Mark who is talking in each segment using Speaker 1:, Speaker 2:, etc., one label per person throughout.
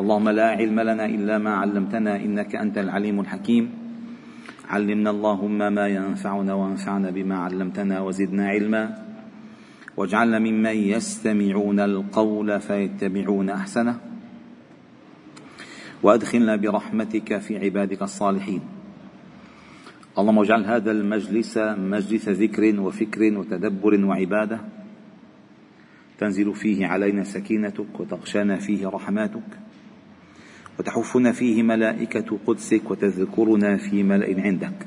Speaker 1: اللهم لا علم لنا إلا ما علمتنا إنك أنت العليم الحكيم. علمنا اللهم ما ينفعنا وانفعنا بما علمتنا وزدنا علما. واجعلنا ممن يستمعون القول فيتبعون أحسنه. وأدخلنا برحمتك في عبادك الصالحين. اللهم اجعل هذا المجلس مجلس ذكر وفكر وتدبر وعبادة. تنزل فيه علينا سكينتك وتغشانا فيه رحماتك. وتحفنا فيه ملائكة قدسك وتذكرنا في ملأ عندك.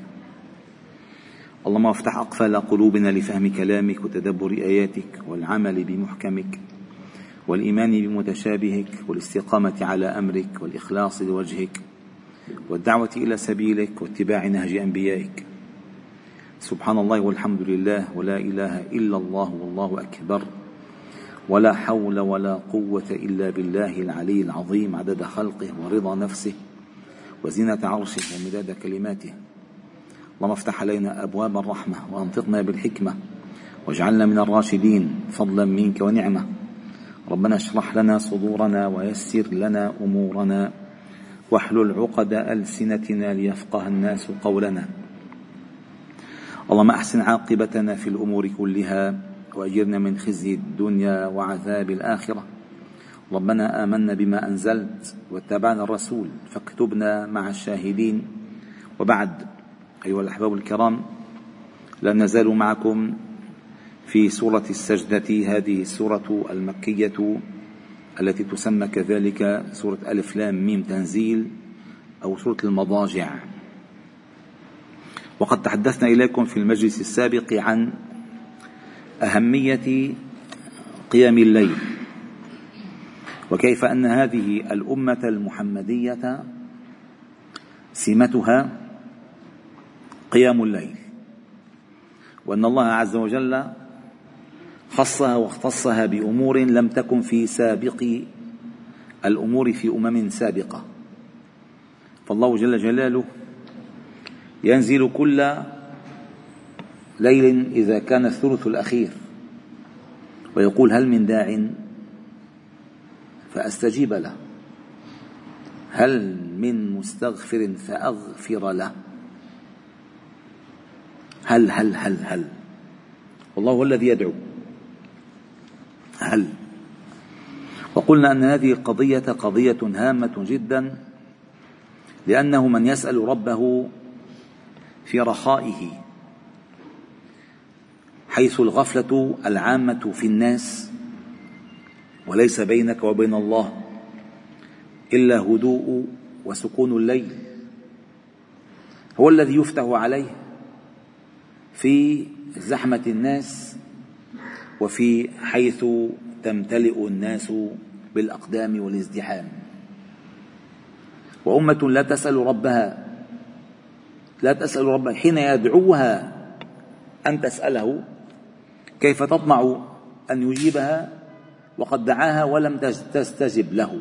Speaker 1: اللهم افتح أقفال قلوبنا لفهم كلامك وتدبر آياتك والعمل بمحكمك والإيمان بمتشابهك والاستقامة على أمرك والإخلاص لوجهك والدعوة إلى سبيلك واتباع نهج أنبيائك. سبحان الله والحمد لله ولا إله إلا الله والله أكبر. ولا حول ولا قوة إلا بالله العلي العظيم عدد خلقه ورضا نفسه وزنة عرشه ومداد كلماته. اللهم افتح علينا أبواب الرحمة وأنطقنا بالحكمة واجعلنا من الراشدين فضلا منك ونعمة. ربنا اشرح لنا صدورنا ويسر لنا أمورنا واحلل عقد ألسنتنا ليفقه الناس قولنا. اللهم أحسن عاقبتنا في الأمور كلها وأجرنا من خزي الدنيا وعذاب الآخرة. ربنا آمنا بما أنزلت واتبعنا الرسول فاكتبنا مع الشاهدين. وبعد أيها الأحباب الكرام لا نزال معكم في سورة السجدة هذه السورة المكية التي تسمى كذلك سورة ألف لام ميم تنزيل أو سورة المضاجع. وقد تحدثنا إليكم في المجلس السابق عن أهمية قيام الليل. وكيف أن هذه الأمة المحمدية سمتها قيام الليل؟ وأن الله عز وجل خصها واختصها بأمور لم تكن في سابق الأمور في أمم سابقة. فالله جل جلاله ينزل كل ليل إذا كان الثلث الأخير. ويقول هل من داع؟ فأستجيب له. هل من مستغفر فأغفر له. هل هل هل هل. والله هو الذي يدعو. هل. وقلنا أن هذه القضية قضية هامة جدا لأنه من يسأل ربه في رخائه. حيث الغفلة العامة في الناس وليس بينك وبين الله إلا هدوء وسكون الليل. هو الذي يفتح عليه في زحمة الناس وفي حيث تمتلئ الناس بالأقدام والازدحام. وأمة لا تسأل ربها لا تسأل ربها حين يدعوها أن تسأله كيف تطمع أن يجيبها؟ وقد دعاها ولم تستجب له.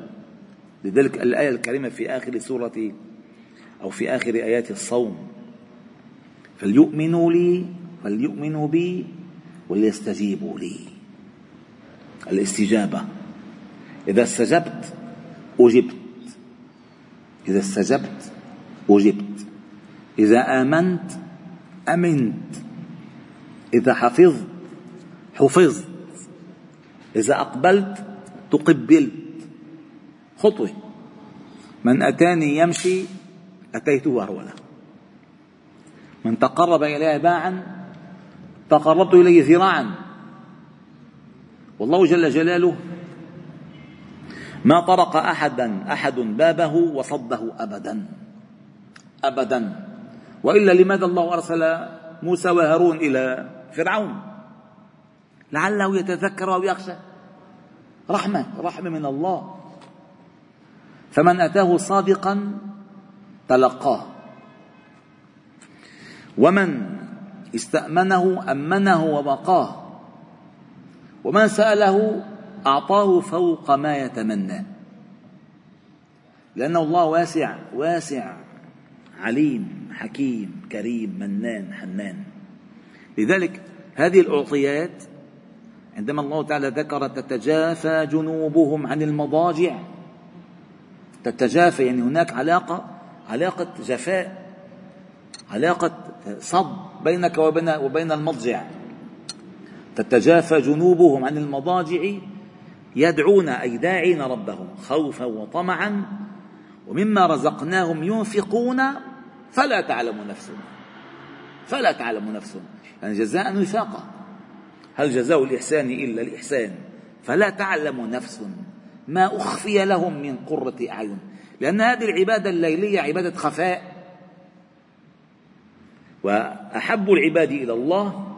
Speaker 1: لذلك الآية الكريمة في آخر سورة أو في آخر آيات الصوم. فليؤمنوا لي فليؤمنوا بي وليستجيبوا لي. الاستجابة. إذا استجبت أجبت. إذا استجبت أجبت. إذا آمنت أمنت. إذا حفظت حفظت إذا أقبلت تقبلت خطوة. من أتاني يمشي أتيته هرولا من تقرب إلي باعا تقربت إليه ذراعا. والله جل جلاله ما طرق أحدا أحد بابه وصده أبدا. أبدا. وإلا لماذا الله أرسل موسى وهارون إلى فرعون؟ لعله يتذكر أو يخشى رحمة رحمة من الله. فمن أتاه صادقا تلقاه. ومن استأمنه أمنه ووقاه ومن سأله أعطاه فوق ما يتمنى. لأن الله واسع واسع عليم حكيم كريم منان حنان. لذلك هذه الأعطيات عندما الله تعالى ذكر تتجافى جنوبهم عن المضاجع. تتجافى يعني هناك علاقة علاقة جفاء علاقة صد بينك وبين وبين المضجع. تتجافى جنوبهم عن المضاجع يدعون أي داعين ربهم خوفا وطمعا ومما رزقناهم ينفقون فلا تعلم نفس فلا تعلم نفس يعني جزاء وفاقا. هل جزاء الإحسان إلا الإحسان؟ فلا تعلم نفس ما أخفي لهم من قرة أعين. لأن هذه العبادة الليلية عبادة خفاء. وأحب العباد إلى الله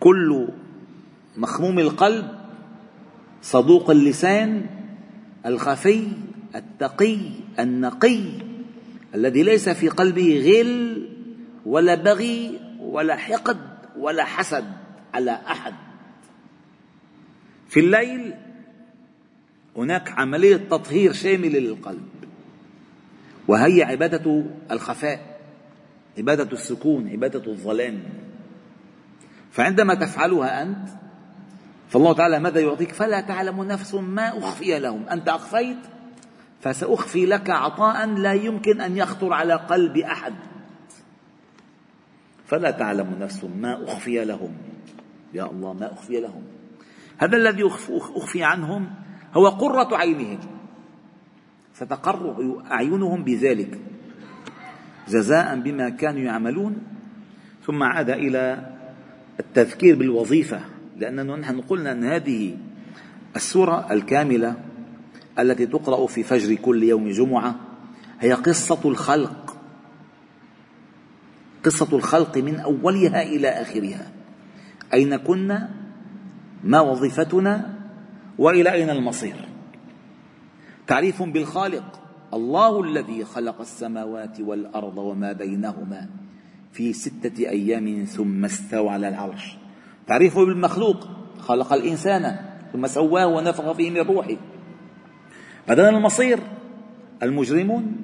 Speaker 1: كل مخموم القلب صدوق اللسان الخفي التقي النقي الذي ليس في قلبه غل ولا بغي ولا حقد ولا حسد. على أحد. في الليل هناك عملية تطهير شامله للقلب وهي عبادة الخفاء عبادة السكون عبادة الظلام. فعندما تفعلها أنت فالله تعالى ماذا يعطيك؟ فلا تعلم نفس ما أخفي لهم. أنت أخفيت فسأخفي لك عطاء لا يمكن أن يخطر على قلب أحد. فلا تعلم نفس ما أخفي لهم. يا الله ما أخفي لهم. هذا الذي أخفي عنهم هو قرة عينهم. ستقر أعينهم بذلك جزاء بما كانوا يعملون. ثم عاد إلى التذكير بالوظيفة لأننا نحن قلنا أن هذه السورة الكاملة التي تقرأ في فجر كل يوم جمعة هي قصة الخلق. قصة الخلق من أولها إلى آخرها. أين كنا؟ ما وظيفتنا؟ وإلى أين المصير؟ تعريف بالخالق الله الذي خلق السماوات والأرض وما بينهما في ستة أيام ثم استوى على العرش. تعريف بالمخلوق خلق الإنسان ثم سواه ونفخ فيه من روحه. بدل المصير؟ المجرمون؟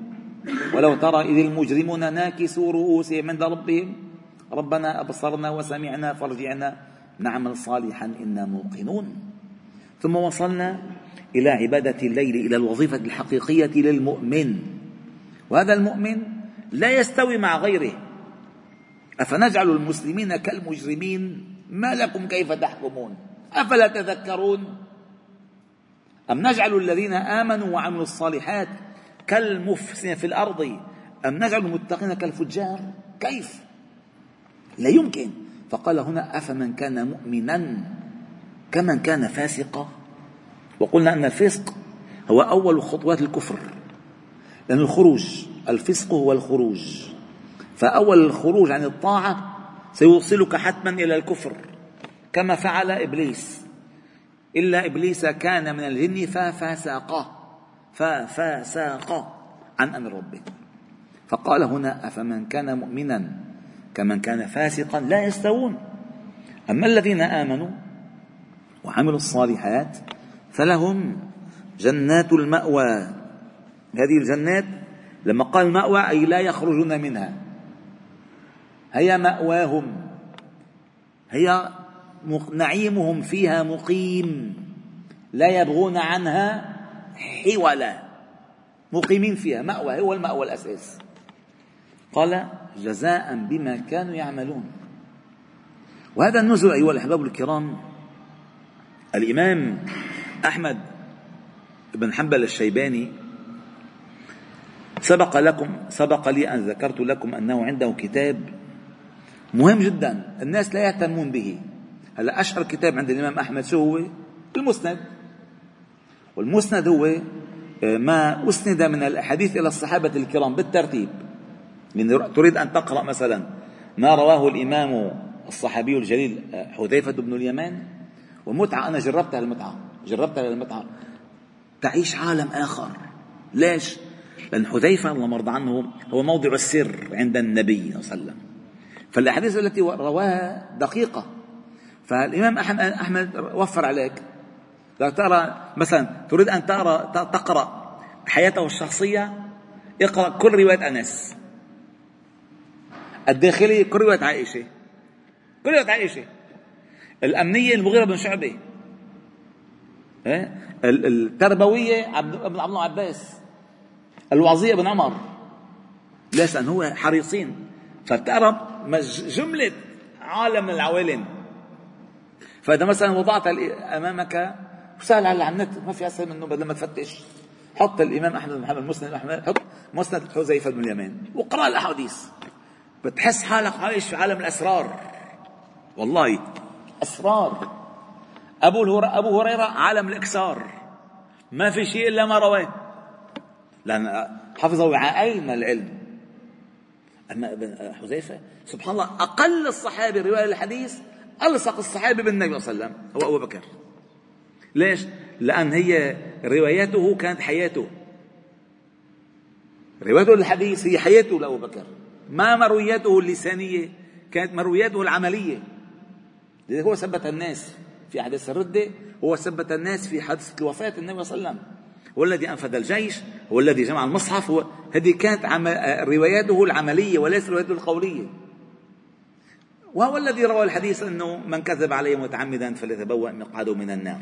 Speaker 1: ولو ترى إذ المجرمون ناكسوا رؤوسهم عند ربهم ربنا أبصرنا وسمعنا فارجعنا نعمل صالحا إنا موقنون. ثم وصلنا إلى عبادة الليل إلى الوظيفة الحقيقية للمؤمن. وهذا المؤمن لا يستوي مع غيره. أفنجعل المسلمين كالمجرمين؟ ما لكم كيف تحكمون؟ أفلا تذكرون؟ أم نجعل الذين آمنوا وعملوا الصالحات كالمفسدين في الأرض؟ أم نجعل المتقين كالفجار؟ كيف؟ لا يمكن. فقال هنا أفمن كان مؤمنا كمن كان فاسقا؟ وقلنا أن الفسق هو أول خطوات الكفر. لأن الخروج الفسق هو الخروج. فأول الخروج عن الطاعة سيوصلك حتما إلى الكفر. كما فعل إبليس. إلا إبليس كان من الجن ففسق ففسق عن أمر ربه. فقال هنا أفمن كان مؤمنا كمن كان فاسقا لا يستوون. أما الذين آمنوا وعملوا الصالحات فلهم جنات المأوى. هذه الجنات لما قال مأوى أي لا يخرجون منها. هي مأواهم. هي نعيمهم فيها مقيم. لا يبغون عنها حولا. مقيمين فيها. مأوى هو المأوى الأساس. قال جزاء بما كانوا يعملون. وهذا النزل أيها الأحباب الكرام الإمام أحمد بن حنبل الشيباني سبق لكم سبق لي أن ذكرت لكم أنه عنده كتاب مهم جدا الناس لا يهتمون به. هلا أشهر كتاب عند الإمام أحمد شو هو؟ المسند. والمسند هو آه، ما أسند من الأحاديث إلى الصحابة الكرام بالترتيب. تريد أن تقرأ مثلا ما رواه الإمام الصحابي الجليل آه، حذيفة بن اليمان؟ ومتعة أنا جربتها المتعة جربتها المتعة. تعيش عالم آخر. ليش؟ لأن حذيفة الله مرضى عنه هو موضع السر عند النبي صلى الله عليه وسلم. فالأحاديث التي رواها دقيقة. فالإمام أحمد وفر عليك. لو ترى مثلا تريد أن تقرأ تقرأ حياته الشخصية اقرأ كل رواية أنس. الداخلية رواية عائشة. رواية عائشة. الأمنية المغيرة بن شعبة؟ التربوية عبد ابن عبد عباس. الوعظية بن عمر. ليش؟ لأنه هو حريصين. فبتعرف جملة عالم العوالم. فإذا مثلا وضعت أمامك سهل على النت ما في أسهل منه بدل ما تفتش. حط الإمام أحمد بن محمد مسند أحمد حط مسند حذيفة بن اليمان. واقرأ الأحاديث. بتحس حالك عايش في عالم الأسرار. والله أسرار. أبو أبو هريرة عالم الإكسار. ما في شيء إلا ما رواه. لأن حفظه وعاءين من العلم. أما ابن حذيفة سبحان الله أقل الصحابة رواية الحديث ألصق الصحابة بالنبي صلى الله عليه وسلم هو أبو بكر. ليش؟ لأن هي رواياته كانت حياته. روايته للحديث هي حياته لأبو بكر. ما مروياته اللسانية؟ كانت مروياته العملية. لذلك هو ثبت الناس في أحداث الردة هو ثبت الناس في حادثة وفاة النبي صلى الله عليه وسلم. هو الذي أنفذ الجيش هو الذي جمع المصحف هو هذه كانت. رواياته العملية وليس روايته القولية. وهو الذي روى الحديث أنه من كذب علي متعمدا فليتبوأ مقعده من النار.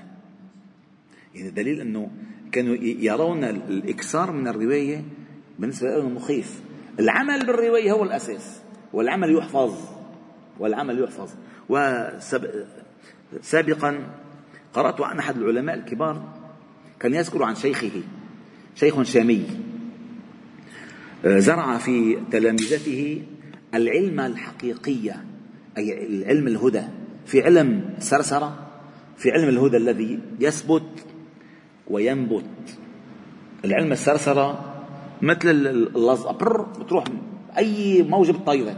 Speaker 1: يعني دليل أنه كانوا يرون الإكثار من الرواية بالنسبة لهم مخيف. العمل بالرواية هو الأساس والعمل يحفظ والعمل يحفظ. وسابقا قرأت عن أحد العلماء الكبار كان يذكر عن شيخه شيخ شامي. زرع في تلامذته العلم الحقيقية أي العلم الهدى. في علم سرسرة في علم الهدى الذي يثبت وينبت. العلم السرسرة مثل اللزقة بتروح أي موجة بالطيرة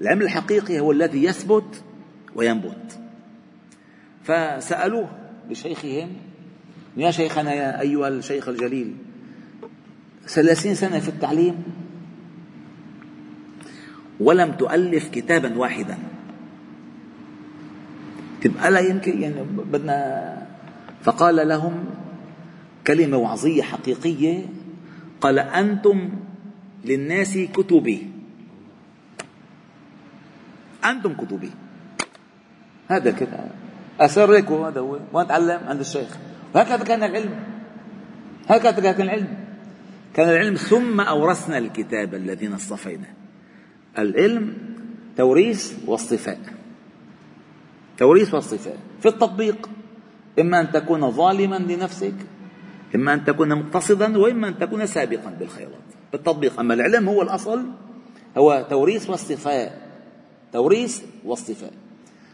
Speaker 1: العلم الحقيقي هو الذي يثبت وينبت. فسألوه لشيخهم يا شيخنا يا أيها الشيخ الجليل ثلاثين سنة في التعليم ولم تؤلف كتابا واحدا. تبقى لا يمكن يعني بدنا فقال لهم كلمة وعظية حقيقية قال أنتم للناس كتبي. أنتم كتبي. هذا كده أسرك هذا هو. وأنا أتعلم عند الشيخ. وهكذا كان العلم. هكذا كان العلم. كان العلم ثم أورثنا الكتاب الذين اصطفينا. العلم توريث واصطفاء. توريث واصطفاء. في التطبيق. إما أن تكون ظالما لنفسك إما أن تكون مقتصدا وإما أن تكون سابقا بالخيرات. بالتطبيق أما العلم هو الأصل هو توريث واصطفاء توريث واصطفاء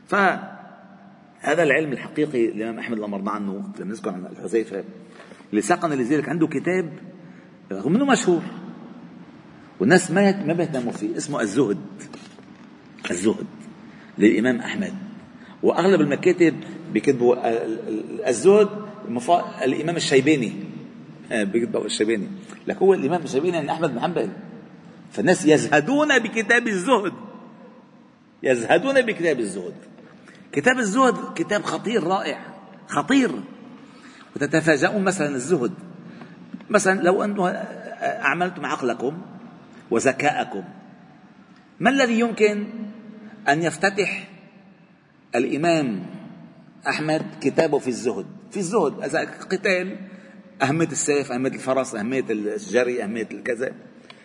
Speaker 1: فهذا العلم الحقيقي الإمام أحمد الله مرضى عنه لما نذكر عن الحذيفة اللي ساقنا لذلك عنده كتاب رغم إنه مشهور. والناس ما ما بيهتموا فيه اسمه الزهد. الزهد للإمام أحمد. وأغلب المكاتب بيكتبوا الزهد الإمام الشيباني. آه، الشيباني. لك هو الإمام الشيباني يعني أحمد بن حنبل. فالناس يزهدون بكتاب الزهد. يزهدون بكتاب الزهد. كتاب الزهد كتاب خطير رائع. خطير. وتتفاجؤون مثلا الزهد. مثلا لو أنتم أعملتم عقلكم وذكاءكم ما الذي يمكن أن يفتتح الإمام أحمد كتابه في الزهد؟ في الزهد إذا قتال. أهمية السيف أهمية الفرس أهمية الجري أهمية الكذا.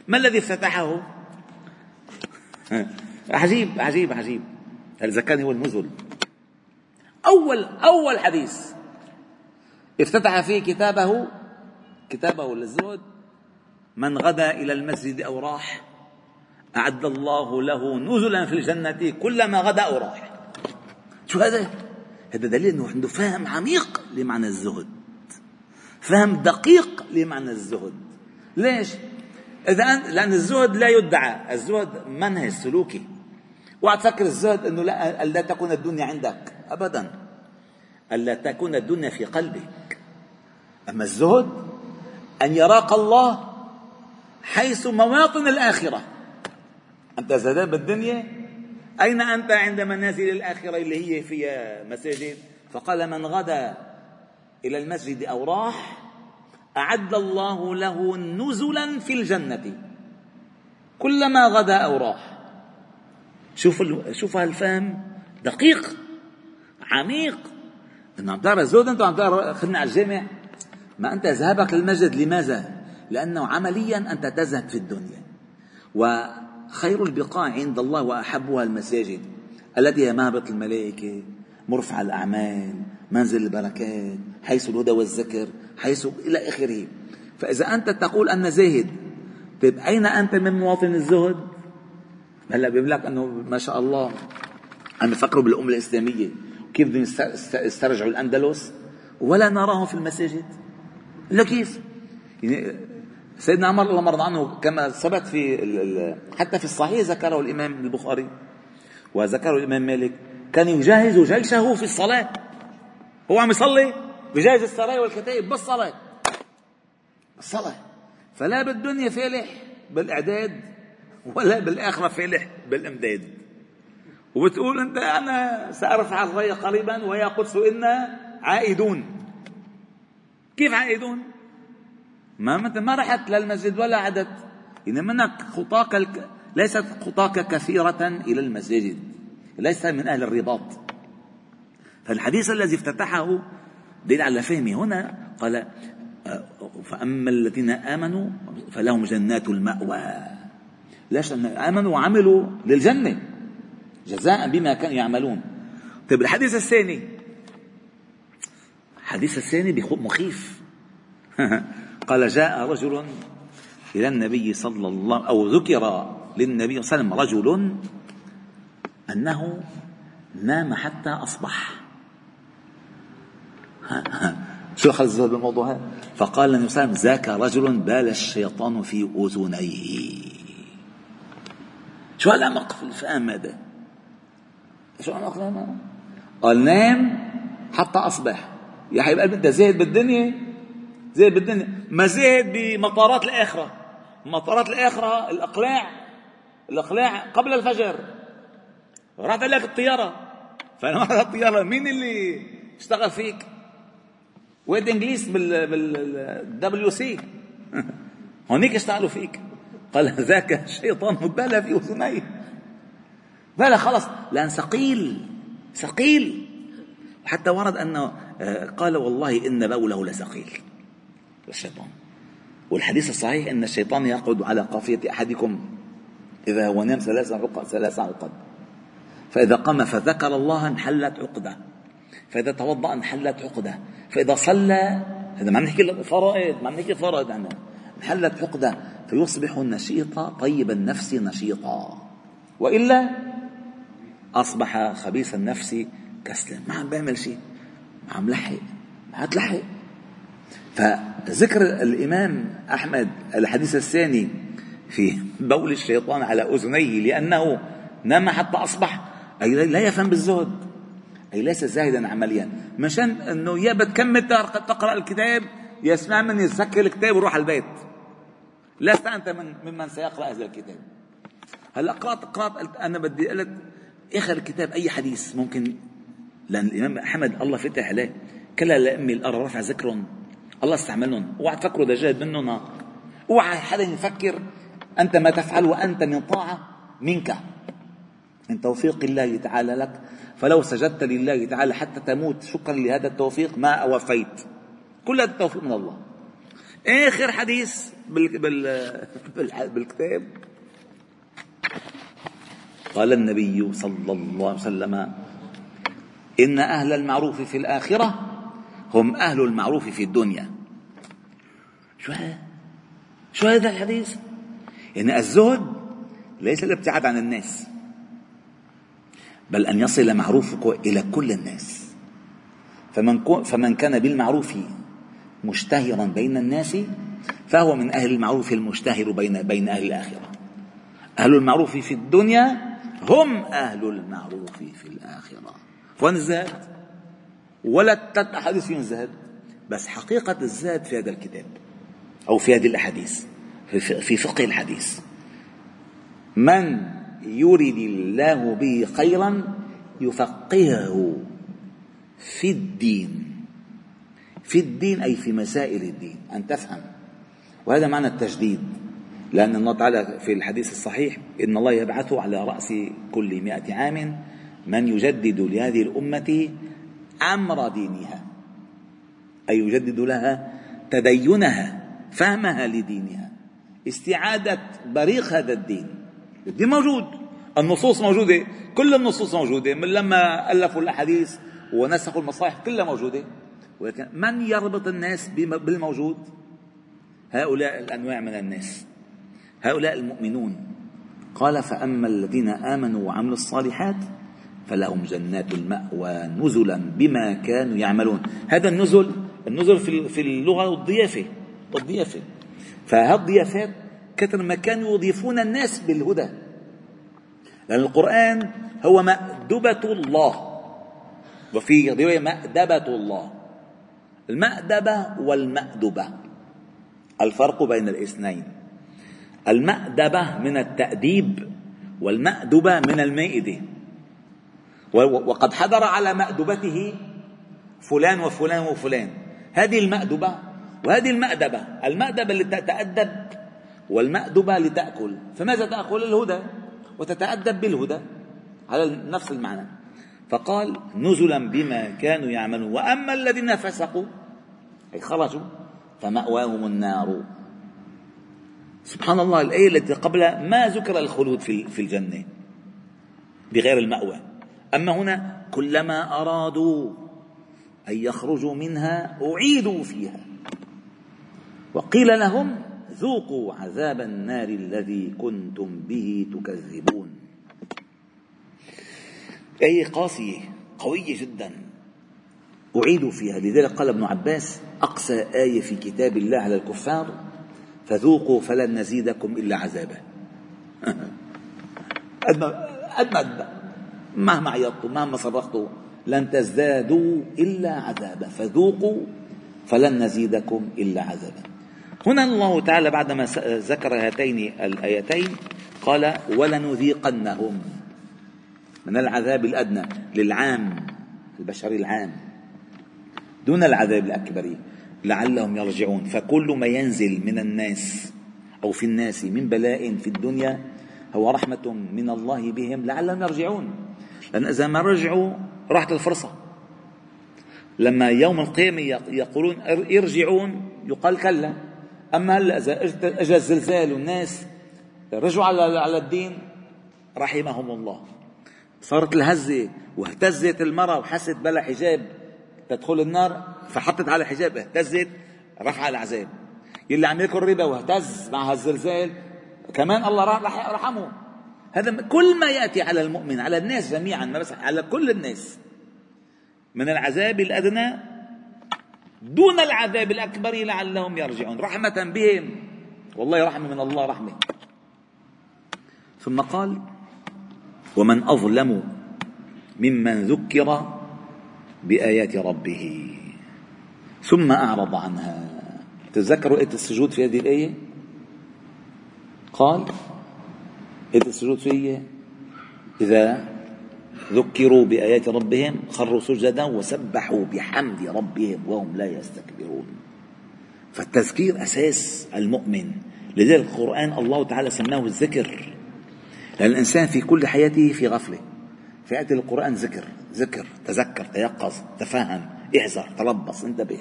Speaker 1: ما الذي افتتحه؟ عجيب عجيب عجيب. إذا كان هو النزل أول أول حديث. افتتح فيه كتابه كتابه للزهد. من غدا إلى المسجد أو راح أعد الله له نزلا في الجنة كلما غدا أو راح. شو هذا؟ هذا دليل أنه عنده فهم عميق لمعنى الزهد. فهم دقيق لمعنى الزهد. ليش؟ أنت لأن الزهد لا يدعى الزهد منهج سلوكي اوعى تفكر الزهد إنه لا لا تكون الدنيا عندك. ابدا. الا تكون الدنيا في قلبك. أما الزهد أن يراك الله حيث مواطن الآخرة. أنت زهدان بالدنيا؟ أين أنت عند منازل الآخرة اللي هي فيها مساجد؟ فقال من غدا إلى المسجد أو راح أعد الله له نزلا في الجنة كلما غدا أو راح. شوف شوف هالفهم. دقيق عميق. انه عم تعرف زود أنت عم تعرف خدنا على الجامع. ما أنت ذهابك للمسجد لماذا؟ لأنه عمليا أنت تزهد في الدنيا. وخير البقاع عند الله وأحبها المساجد التي هي مهبط الملائكة مرفع الأعمال منزل البركات حيث الهدى والذكر حيث إلى آخره. فإذا أنت تقول أن زاهد طيب أين أنت من مواطن الزهد؟ هلا بيقول لك أنه ما شاء الله عم يفكروا بالأمة الإسلامية. كيف بدهم يسترجعوا الأندلس؟ ولا نراهم في المساجد. إلا كيف يعني سيدنا عمر الله مرضى عنه كما ثبت في حتى في الصحيح ذكره الإمام البخاري وذكره الإمام مالك كان يجهز جيشه في الصلاة. هو عم يصلي بجهز السرايا والكتائب بالصلاة. الصلاة. فلا بالدنيا فالح بالإعداد ولا بالآخرة فالح بالإمداد. وبتقول أنت أنا سأرفع الراية قريبا ويا قدس إنا عائدون. كيف عائدون؟ ما مثل ما رحت للمسجد ولا عدت. إن منك خطاك ليست خطاك كثيرة إلى المساجد. ليس من أهل الرباط. فالحديث الذي افتتحه دليل على فهمه هنا قال فأما الذين آمنوا فلهم جنات المأوى. ليش؟ آمنوا وعملوا للجنة. جزاء بما كانوا يعملون. طيب الحديث الثاني. الحديث الثاني مخيف. قال جاء رجل إلى النبي صلى الله أو ذكر للنبي صلى الله عليه وسلم رجل أنه نام حتى أصبح. شو الزهد بالموضوع هذا؟ فقال النبي صلى الله عليه وسلم ذاك رجل بال الشيطان في أذنيه. شو هالعمق في الفهم هذا؟ شو العمق في الفهم قال نام حتى أصبح. يا حبيب قلبي أنت زاهد بالدنيا؟ بالدنيا. ما زاهد بمطارات الآخرة. مطارات الآخرة الأقلاع الأقلاع قبل الفجر. راح لك الطيارة. فلما الطيارة. مين اللي اشتغل فيك؟ ويد إنجليز بال بال دبليو سي هونيك اشتغلوا فيك. قال ذاك الشيطان بلى في اذنيه بلى خلص. لأن ثقيل ثقيل. حتى ورد أنه آه، قال والله إن بوله لثقيل. الشيطان. والحديث الصحيح إن الشيطان يقعد على قافية أحدكم إذا هو نام ثلاث عقد ثلاث عقد فإذا قام فذكر الله انحلت عقدة. فإذا توضأ انحلت عقدة. فإذا صلى هذا ما نحكي فرائض ما نحكي فرائض عنه انحلت عقدة. فيصبح النشيط طيب النفس نشيطا. وإلا أصبح خبيث النفس كسلا. ما عم بيعمل شيء. ما عم لحق. ما عم تلحق فذكر الإمام أحمد الحديث الثاني في بول الشيطان على أذنيه لأنه نام حتى أصبح أي لا يفهم بالزهد أي ليس زاهدا عمليا. مشان أنه يا بتكمل تقرأ الكتاب؟ يا اسمع مني يسكر الكتاب وروح البيت. لست أنت من ممن سيقرأ هذا الكتاب. هلا قرأت قرأت أنا بدي قلت آخر الكتاب أي حديث ممكن لأن الإمام أحمد الله فتح عليه. كلا لأمي الأرض رفع ذكرهم. الله استعملهم. اوعى تفكروا دجاج منهم. اوعى حدا يفكر أنت ما تفعل وأنت من طاعة منك. من توفيق الله تعالى لك. فلو سجدت لله تعالى حتى تموت شكرا لهذا التوفيق ما أوفيت. كل هذا التوفيق من الله. آخر حديث بال... بال... بالكتاب. قال النبي صلى الله عليه وسلم إن أهل المعروف في الآخرة هم أهل المعروف في الدنيا. شو هذا؟ شو هذا الحديث؟ يعني الزهد ليس الابتعاد عن الناس بل أن يصل معروفك إلى كل الناس. فمن, فمن كان بالمعروف مشتهرا بين الناس فهو من أهل المعروف المشتهر بين, بين أهل الآخرة. أهل المعروف في الدنيا هم أهل المعروف في الآخرة. وين الزهد؟ ولا أحاديث فيهم الزهد بس حقيقة الزهد في هذا الكتاب. أو في هذه الأحاديث في فقه الحديث. من يرد الله به خيرا يفقهه في الدين. في الدين أي في مسائل الدين أن تفهم. وهذا معنى التجديد. لأن الله تعالى في الحديث الصحيح إن الله يبعث على رأس كل مئة عام من يجدد لهذه الأمة أمر دينها أي يجدد لها تدينها. فهمها لدينها. استعادة بريق هذا الدين. الدين موجود. النصوص موجودة. كل النصوص موجودة. من لما ألفوا الأحاديث ونسخوا المصاحف كلها موجودة. ولكن من يربط الناس بالموجود؟ هؤلاء الأنواع من الناس. هؤلاء المؤمنون. قال فأما الذين آمنوا وعملوا الصالحات فلهم جنات المأوى نزلا بما كانوا يعملون. هذا النزل النزل في اللغة الضيافة. الضيافة فهالضيافات كثر ما كانوا يضيفون الناس بالهدى. لأن القرآن هو مأدبة الله. وفي رواية مأدبة الله. المأدبة والمأدبة. الفرق بين الاثنين. المأدبة من التأديب والمأدبة من المائدة وقد حضر على مأدبته فلان وفلان وفلان. هذه المأدبة وهذه المأدبة المأدبة لتتأدب والمأدبة لتأكل فماذا تأكل؟ الهدى. وتتأدب بالهدى. على نفس المعنى. فقال نزلا بما كانوا يعملون. وأما الذين فسقوا أي خرجوا فمأواهم النار. سبحان الله الآية التي قبلها ما ذكر الخلود في الجنة بغير المأوى. أما هنا كلما أرادوا أن يخرجوا منها أعيدوا فيها. وقيل لهم ذوقوا عذاب النار الذي كنتم به تكذبون. آية قاسية قوية جدا. أعيدوا فيها. لذلك قال ابن عباس أقسى آية في كتاب الله على الكفار فذوقوا فلن نزيدكم إلا عذابا. قد ما مهما عيطتوا مهما صرختوا لن تزدادوا إلا عذابا. فذوقوا فلن نزيدكم إلا عذابا. هنا الله تعالى بعدما ذكر هاتين الآيتين قال ولنذيقنهم من العذاب الأدنى للعام البشري العام دون العذاب الأكبر لعلهم يرجعون. فكل ما ينزل من الناس أو في الناس من بلاء في الدنيا هو رحمة من الله بهم لعلهم يرجعون. لأن إذا ما رجعوا راحت الفرصة. لما يوم القيامة يقولون يرجعون يقال كلا. أما هلا إذا أجى الزلزال والناس رجعوا على على الدين؟ رحمهم الله. صارت الهزة واهتزت المرأة وحست بلا حجاب تدخل النار فحطت على حجاب اهتزت رفع العذاب يلي عم ياكل ربا واهتز مع هالزلزال كمان الله راح رحمه. هذا كل ما يأتي على المؤمن على الناس جميعا ما بس على كل الناس من العذاب الأدنى دون العذاب الأكبر لعلهم يرجعون. رحمة بهم. والله رحمة من الله رحمة. ثم قال ومن أظلم ممن ذكر بآيات ربه. ثم أعرض عنها. تذكروا آية السجود في هذه الآية؟ قال آية السجود فيه إذا ذكروا بآيات ربهم خروا سجدا وسبحوا بحمد ربهم وهم لا يستكبرون. فالتذكير أساس المؤمن. لذلك القرآن الله تعالى سماه الذكر. لأن الإنسان في كل حياته في غفلة. في آية القرآن ذكر ذكر تذكر تيقظ تفهم احذر تربص انتبه.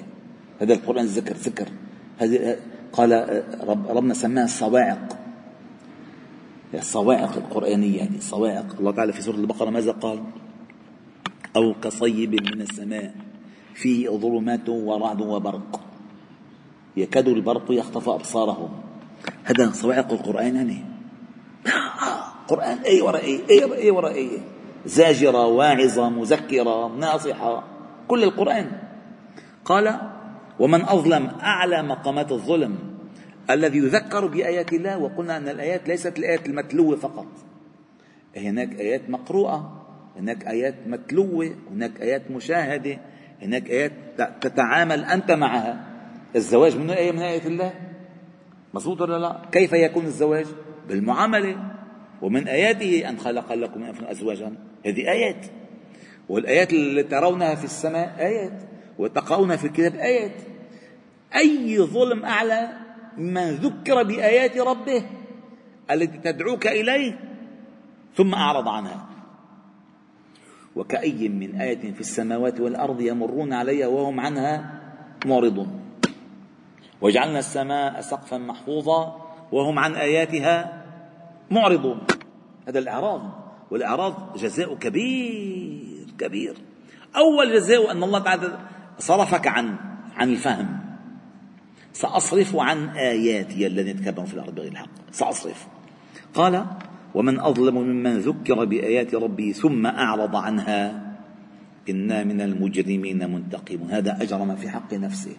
Speaker 1: هذا القرآن ذكر ذكر. هذه قال رب ربنا سماها الصواعق. الصواعق القرآنية يعني الصواعق الله تعالى في سورة البقرة ماذا قال؟ أو كصيب من السماء فيه ظلمات ورعد وبرق. يكاد البرق يخطف أبصارهم. هذا صواعق القرآن يعني. قرآن أي وراء أي أي, وراء أي. زاجرة واعظة مذكرة ناصحة. كل القرآن. قال ومن أظلم أعلى مقامات الظلم الذي يذكر بآيات الله وقلنا أن الآيات ليست الآيات المتلوة فقط. هناك آيات مقروءة هناك آيات متلوة هناك آيات مشاهدة هناك آيات تتعامل أنت معها. الزواج من آية من آيات الله؟ مظبوط ولا لا؟ كيف يكون الزواج؟ بالمعاملة. ومن آياته أن خلق لكم من أنفسكم أزواجا. هذه آيات. والآيات اللي ترونها في السماء آيات وتقرؤونها في الكتاب آيات. أي ظلم أعلى من ذكر بآيات ربه التي تدعوك إليه ثم أعرض عنها. وكأي من آية في السماوات والأرض يمرون عليها وهم عنها معرضون. وجعلنا السماء سقفا محفوظا وهم عن آياتها معرضون. هذا الإعراض والإعراض جزاء كبير كبير. أول جزاء أن الله تعالى صرفك عن عن الفهم. سأصرف عن آياتي الذين يتكبرون في الأرض بغير الحق. سأصرف. قال ومن أظلم ممن ذكر بآيات ربه ثم أعرض عنها إنا من المجرمين منتقمون. هذا أجرم في حق نفسه.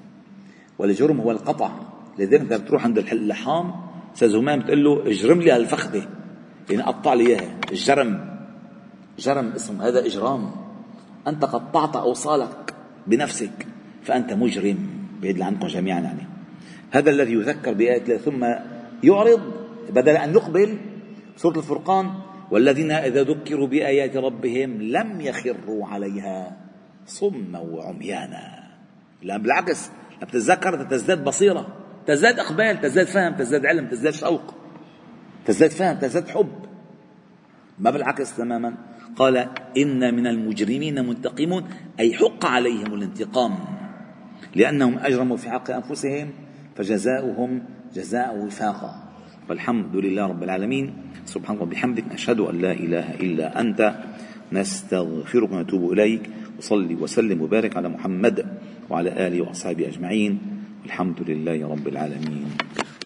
Speaker 1: والجرم هو القطع. لذلك انت بتروح عند اللحام أستاذ همام بتقول له اجرم لي هالفخذه يعني قطع لي إياها. الجرم جرم اسمه هذا إجرام. أنت قطعت أوصالك بنفسك فأنت مجرم. بعيد عنكم جميعا يعني. هذا الذي يذكر بآيات الله ثم يعرض بدل أن يقبل سورة الفرقان والذين إذا ذكروا بآيات ربهم لم يخروا عليها صما وعميانا. لا بالعكس بتتذكر تزداد بصيرة تزداد إقبال تزداد فهم تزداد علم تزداد شوق تزداد فهم تزداد حب. ما بالعكس تماما. قال إن من المجرمين منتقمون أي حق عليهم الانتقام لأنهم أجرموا في حق أنفسهم فجزاؤهم جزاء وفاقا. والحمد لله رب العالمين. سبحانك وبحمدك أشهد أن لا إله إلا أنت. نستغفرك ونتوب إليك. وصلي وسلم وبارك على محمد وعلى آله وأصحابه أجمعين. والحمد لله رب العالمين.